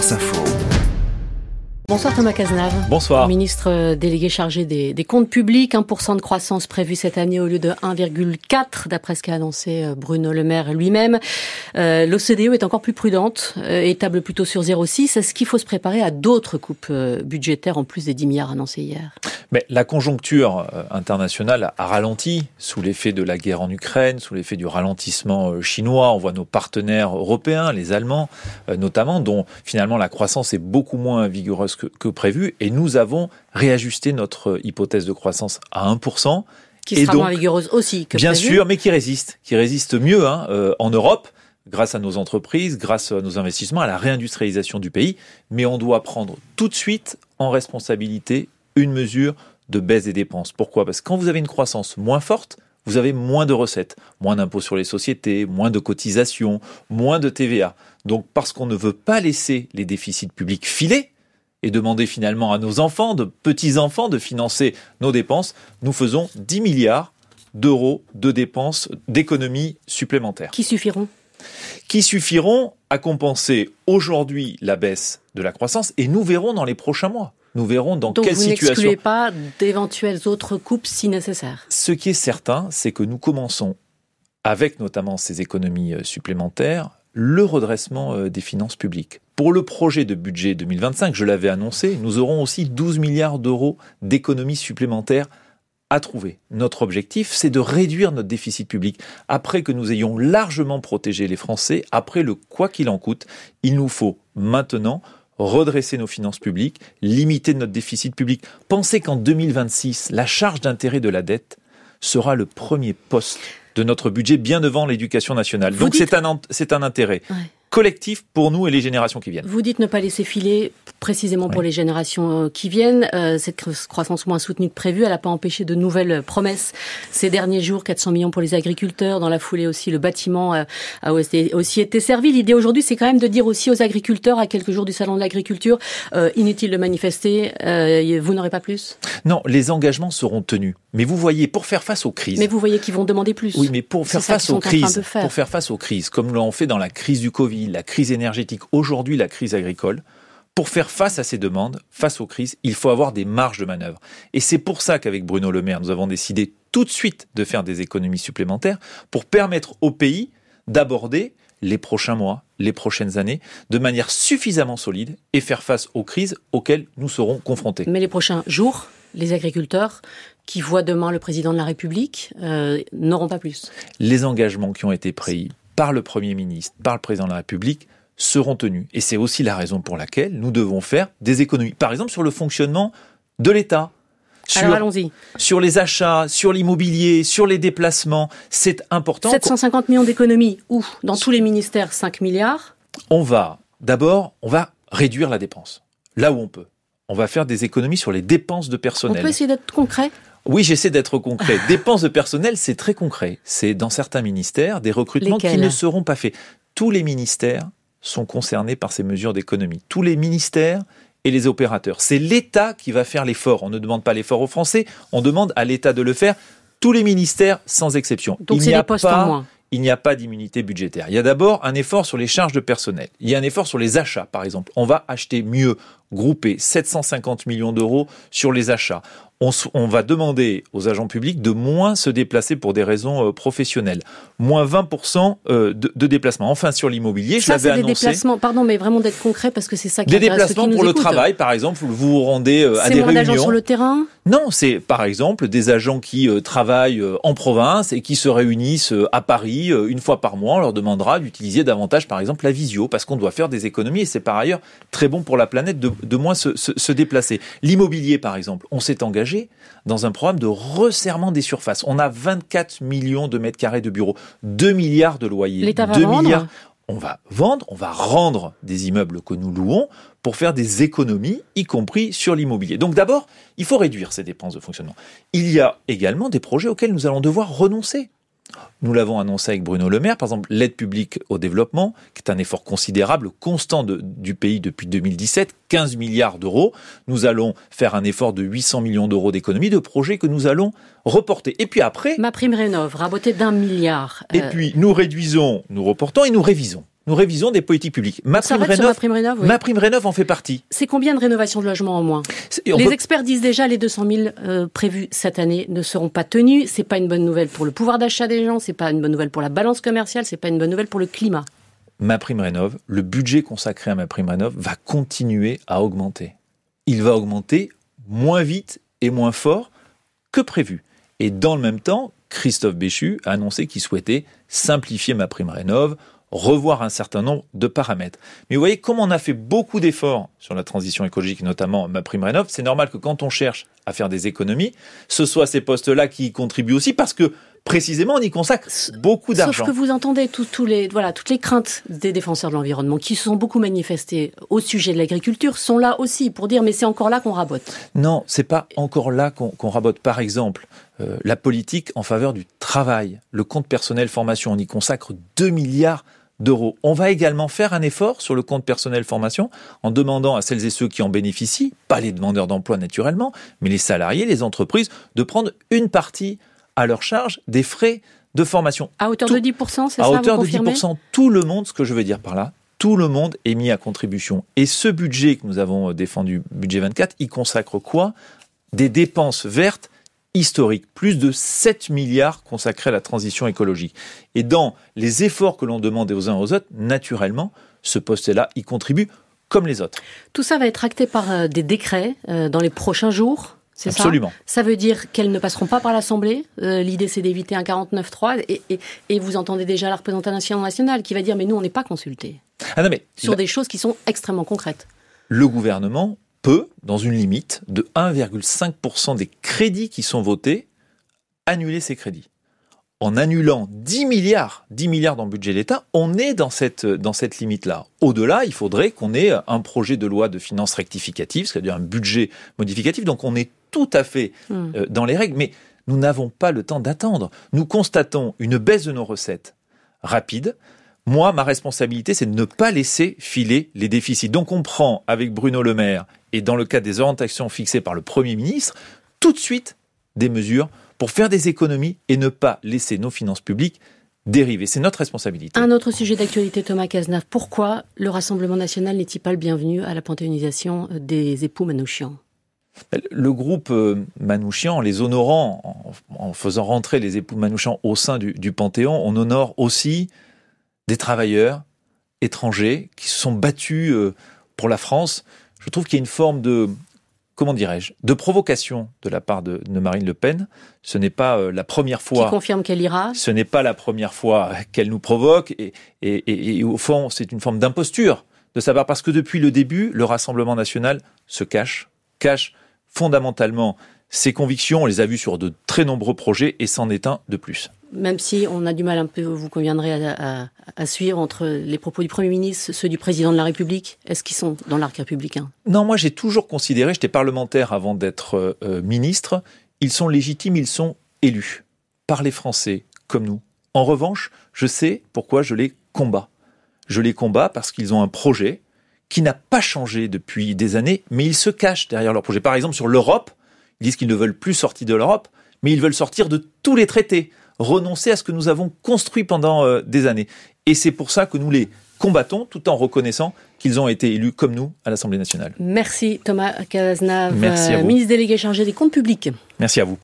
France Info. Bonsoir Thomas Cazenave. Bonsoir. Ministre délégué chargé des, comptes publics, 1% de croissance prévu cette année au lieu de 1,4 d'après ce qu'a annoncé euh, Bruno Le Maire lui-même. Euh, L'OCDE est encore plus prudente euh, et table plutôt sur 0,6. Est-ce qu'il faut se préparer à d'autres coupes euh, budgétaires en plus des 10 milliards annoncés hier? Mais la conjoncture internationale a ralenti sous l'effet de la guerre en Ukraine, sous l'effet du ralentissement chinois. On voit nos partenaires européens, les Allemands notamment, dont finalement la croissance est beaucoup moins vigoureuse que, prévu. Et nous avons réajusté notre hypothèse de croissance à 1%. Qui sera moins vigoureuse aussi que Bien sûr, mais qui résiste, qui résiste mieux hein, euh, en Europe grâce à nos entreprises, grâce à nos investissements, à la réindustrialisation du pays. Mais on doit prendre tout de suite en responsabilité une mesure de baisse des dépenses. Pourquoi? Parce que quand vous avez une croissance moins forte, vous avez moins de recettes, moins d'impôts sur les sociétés, moins de cotisations, moins de TVA. Donc parce qu'on ne veut pas laisser les déficits publics filer, et demander finalement à nos enfants, de petits-enfants, de financer nos dépenses, nous faisons 10 milliards d'euros de dépenses d'économies supplémentaires. Qui suffiront? Qui suffiront à compenser aujourd'hui la baisse de la croissance et nous verrons dans les prochains mois. Nous verrons dans Donc quelle vous situation. n'excluez pas d'éventuelles autres coupes si nécessaire. Ce qui est certain, c'est que nous commençons, avec notamment ces économies euh, supplémentaires, le redressement euh, des finances publiques. Pour le projet de budget 2025, je l'avais annoncé, nous aurons aussi 12 milliards d'euros d'économies supplémentaires à trouver. Notre objectif, c'est de réduire notre déficit public. Après que nous ayons largement protégé les Français, après le quoi qu'il en coûte, il nous faut maintenant redresser nos finances publiques, limiter notre déficit public. Pensez qu'en 2026, la charge d'intérêt de la dette sera le premier poste de notre budget bien devant l'éducation nationale. Donc c'est un, intérêt collectif pour nous et les générations qui viennent. Vous dites ne pas laisser filer précisément pour les générations euh, qui viennent. Euh, cette croissance moins soutenue que prévue, elle n'a pas empêché de nouvelles promesses. Ces derniers jours, 400 millions pour les agriculteurs. Dans la foulée aussi, le bâtiment euh, a aussi été servi. L'idée aujourd'hui, c'est quand même de dire aussi aux agriculteurs, à quelques jours du salon de l'agriculture, inutile de manifester, vous n'aurez pas plus? Non, les engagements seront tenus. Mais vous voyez, pour faire face aux crises... Mais vous voyez qu'ils vont demander plus. Oui, mais pour faire face aux crises, pour faire face aux crises, comme l'ont fait dans la crise du Covid, la crise énergétique, aujourd'hui la crise agricole, pour faire face à ces demandes, face aux crises, il faut avoir des marges de manœuvre. Et c'est pour ça qu'avec Bruno Le Maire, nous avons décidé tout de suite de faire des économies supplémentaires pour permettre au pays d'aborder les prochains mois, les prochaines années, de manière suffisamment solide et faire face aux crises auxquelles nous serons confrontés. Mais les prochains jours, les agriculteurs qui voient demain le président de la République euh, n'auront pas plus. Les engagements qui ont été pris par le Premier ministre, par le Président de la République, seront tenus. Et c'est aussi la raison pour laquelle nous devons faire des économies. Par exemple, sur le fonctionnement de l'État. Sur, sur les achats, sur l'immobilier, sur les déplacements, c'est important. 750 millions d'économies, ou dans tous les ministères 5 milliards On va, d'abord, on va réduire la dépense, là où on peut. On va faire des économies sur les dépenses de personnel. On peut essayer d'être concret? Oui, j'essaie d'être concret. Dépenses de personnel, c'est très concret. C'est dans certains ministères des recrutements qui ne seront pas faits. Tous les ministères sont concernés par ces mesures d'économie. Tous les ministères et les opérateurs. C'est l'État qui va faire l'effort. On ne demande pas l'effort aux Français, on demande à l'État de le faire. Tous les ministères, sans exception. Donc c'est des postes en moins il n'y a pas d'immunité budgétaire. Il y a d'abord un effort sur les charges de personnel. Il y a un effort sur les achats, par exemple. On va acheter mieux, grouper 750 millions d'euros sur les achats on, va demander aux agents publics de moins se déplacer pour des raisons euh, professionnelles. Moins 20% euh, de, de déplacements. Enfin, sur l'immobilier, je l'avais annoncé. des déplacements, pardon, mais vraiment d'être concret parce que c'est ça qui Des déplacements pour le travail, par exemple, vous vous rendez euh, à des réunions. C'est sur le terrain Non, c'est par exemple des agents qui travaillent en province et qui se réunissent à Paris une fois par mois. On leur demandera d'utiliser davantage, par exemple, la visio parce qu'on doit faire des économies et c'est par ailleurs très bon pour la planète de, de moins se, se, se déplacer. L'immobilier, par exemple, on s'est engagé dans un programme de resserrement des surfaces. On a 24 millions de mètres carrés de bureaux, 2 milliards de loyers. L'État va vendre on va vendre, on va rendre des immeubles que nous louons pour faire des économies, y compris sur l'immobilier. Donc d'abord, il faut réduire ces dépenses de fonctionnement. Il y a également des projets auxquels nous allons devoir renoncer. Nous l'avons annoncé avec Bruno Le Maire, par exemple l'aide publique au développement, qui est un effort considérable, constant du pays depuis 2017, 15 milliards d'euros. Nous allons faire un effort de 800 millions d'euros d'économie de projets que nous allons reporter. Et puis après... Ma prime rénov, raboté d'un milliard. Et euh, puis nous réduisons, nous reportons et nous révisons. Nous révisons des politiques publiques. Ma prime, rénov, ma prime rénov, ma prime rénov en fait partie. C'est combien de rénovations de logements en moins Les experts disent déjà les 200 000 euh, prévus cette année ne seront pas tenus. C'est pas une bonne nouvelle pour le pouvoir d'achat des gens, c'est pas une bonne nouvelle pour la balance commerciale, c'est pas une bonne nouvelle pour le climat. Ma prime rénov, le budget consacré à ma prime rénov va continuer à augmenter. Il va augmenter moins vite et moins fort que prévu. Et dans le même temps, Christophe Béchu a annoncé qu'il souhaitait simplifier ma prime rénov, revoir un certain nombre de paramètres. Mais vous voyez, comme on a fait beaucoup d'efforts sur la transition écologique, notamment ma prime rénov, c'est normal que quand on cherche à faire des économies, ce soit ces postes-là qui y contribuent aussi, parce que précisément, on y consacre beaucoup d'argent. Sauf que vous entendez tous les, voilà, toutes les craintes des défenseurs de l'environnement qui se sont beaucoup manifestées au sujet de l'agriculture sont là aussi pour dire mais c'est encore là qu'on rabote. Non, c'est pas encore là qu'on rabote. Par exemple, euh, la politique en faveur du travail, le compte personnel formation, on y consacre 2 milliards d'euros. On va également faire un effort sur le compte personnel formation en demandant à celles et ceux qui en bénéficient, pas les demandeurs d'emploi naturellement, mais les salariés, les entreprises, de prendre une partie à leur charge des frais de formation. À hauteur de 10%, c'est ça À hauteur de 10%, tout le monde, ce que je veux dire par là, tout le monde est mis à contribution. Et ce budget que nous avons défendu, budget 24, il consacre quoi? Des dépenses vertes historiques, plus de 7 milliards consacrés à la transition écologique. Et dans les efforts que l'on demande aux uns aux autres, naturellement, ce poste-là y contribue comme les autres. Tout ça va être acté par euh, des décrets euh, dans les prochains jours Absolument. Ça, veut dire qu'elles ne passeront pas par l'Assemblée? Euh, l'idée, c'est d'éviter un 49-3. Et, et, vous entendez déjà la représentation nationale qui va dire, mais nous, on n'est pas consultés. Ah non, mais sur des choses qui sont extrêmement concrètes. Le gouvernement peut, dans une limite de 1,5% des crédits qui sont votés, annuler ces crédits. En annulant 10 milliards, 10 milliards dans le budget de l'État, on est dans cette, dans cette limite-là. Au-delà, il faudrait qu'on ait un projet de loi de finances rectificative, c'est-à-dire un budget modificatif. Donc on est tout à fait hmm. euh, dans les règles, mais nous n'avons pas le temps d'attendre. Nous constatons une baisse de nos recettes rapide. Moi, ma responsabilité, c'est de ne pas laisser filer les déficits. Donc on prend avec Bruno Le Maire, et dans le cadre des orientations fixées par le Premier ministre, tout de suite des mesures pour faire des économies et ne pas laisser nos finances publiques dériver. C'est notre responsabilité. Un autre sujet d'actualité, Thomas Cazenave. Pourquoi le Rassemblement national n'est-il pas le bienvenu à la panthéonisation des époux Manouchian? Le groupe euh, Manouchian, en les honorant, en, faisant rentrer les époux Manouchian au sein du, Panthéon, on honore aussi des travailleurs étrangers qui se sont battus euh, pour la France. Je trouve qu'il y a une forme de, comment dirais-je, de provocation de la part de, Marine Le Pen. Ce n'est pas euh, la première fois. Qui confirme qu'elle ira. Ce n'est pas la première fois qu'elle nous provoque. Et, et au fond, c'est une forme d'imposture de sa part parce que depuis le début, le Rassemblement national se cache, cache fondamentalement ses convictions, on les a vues sur de très nombreux projets et c'en est un de plus. Même si on a du mal un peu, vous conviendrez, à, suivre entre les propos du Premier ministre, ceux du Président de la République, est-ce qu'ils sont dans l'arc républicain? Non, moi j'ai toujours considéré, j'étais parlementaire avant d'être euh, ministre, ils sont légitimes, ils sont élus par les Français comme nous. En revanche, je sais pourquoi je les combats. Je les combats parce qu'ils ont un projet, qui n'a pas changé depuis des années, mais ils se cachent derrière leur projet. Par exemple, sur l'Europe, ils disent qu'ils ne veulent plus sortir de l'Europe, mais ils veulent sortir de tous les traités, renoncer à ce que nous avons construit pendant euh, des années. Et c'est pour ça que nous les combattons tout en reconnaissant qu'ils ont été élus comme nous à l'Assemblée nationale. Merci Thomas Cazenave, ministre délégué chargé des comptes publics. Merci à vous.